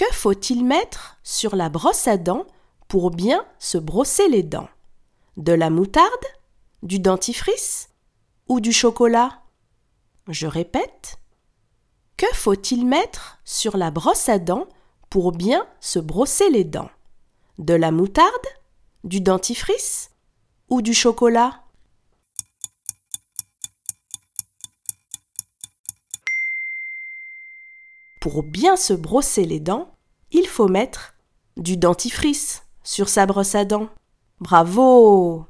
Que faut-il mettre sur la brosse à dents pour bien se brosser les dents? De la moutarde? Du dentifrice? Ou du chocolat? Je répète. Que faut-il mettre sur la brosse à dents pour bien se brosser les dents? De la moutarde? Du dentifrice? Ou du chocolat? Pour bien se brosser les dents, il faut mettre du dentifrice sur sa brosse à dents. Bravo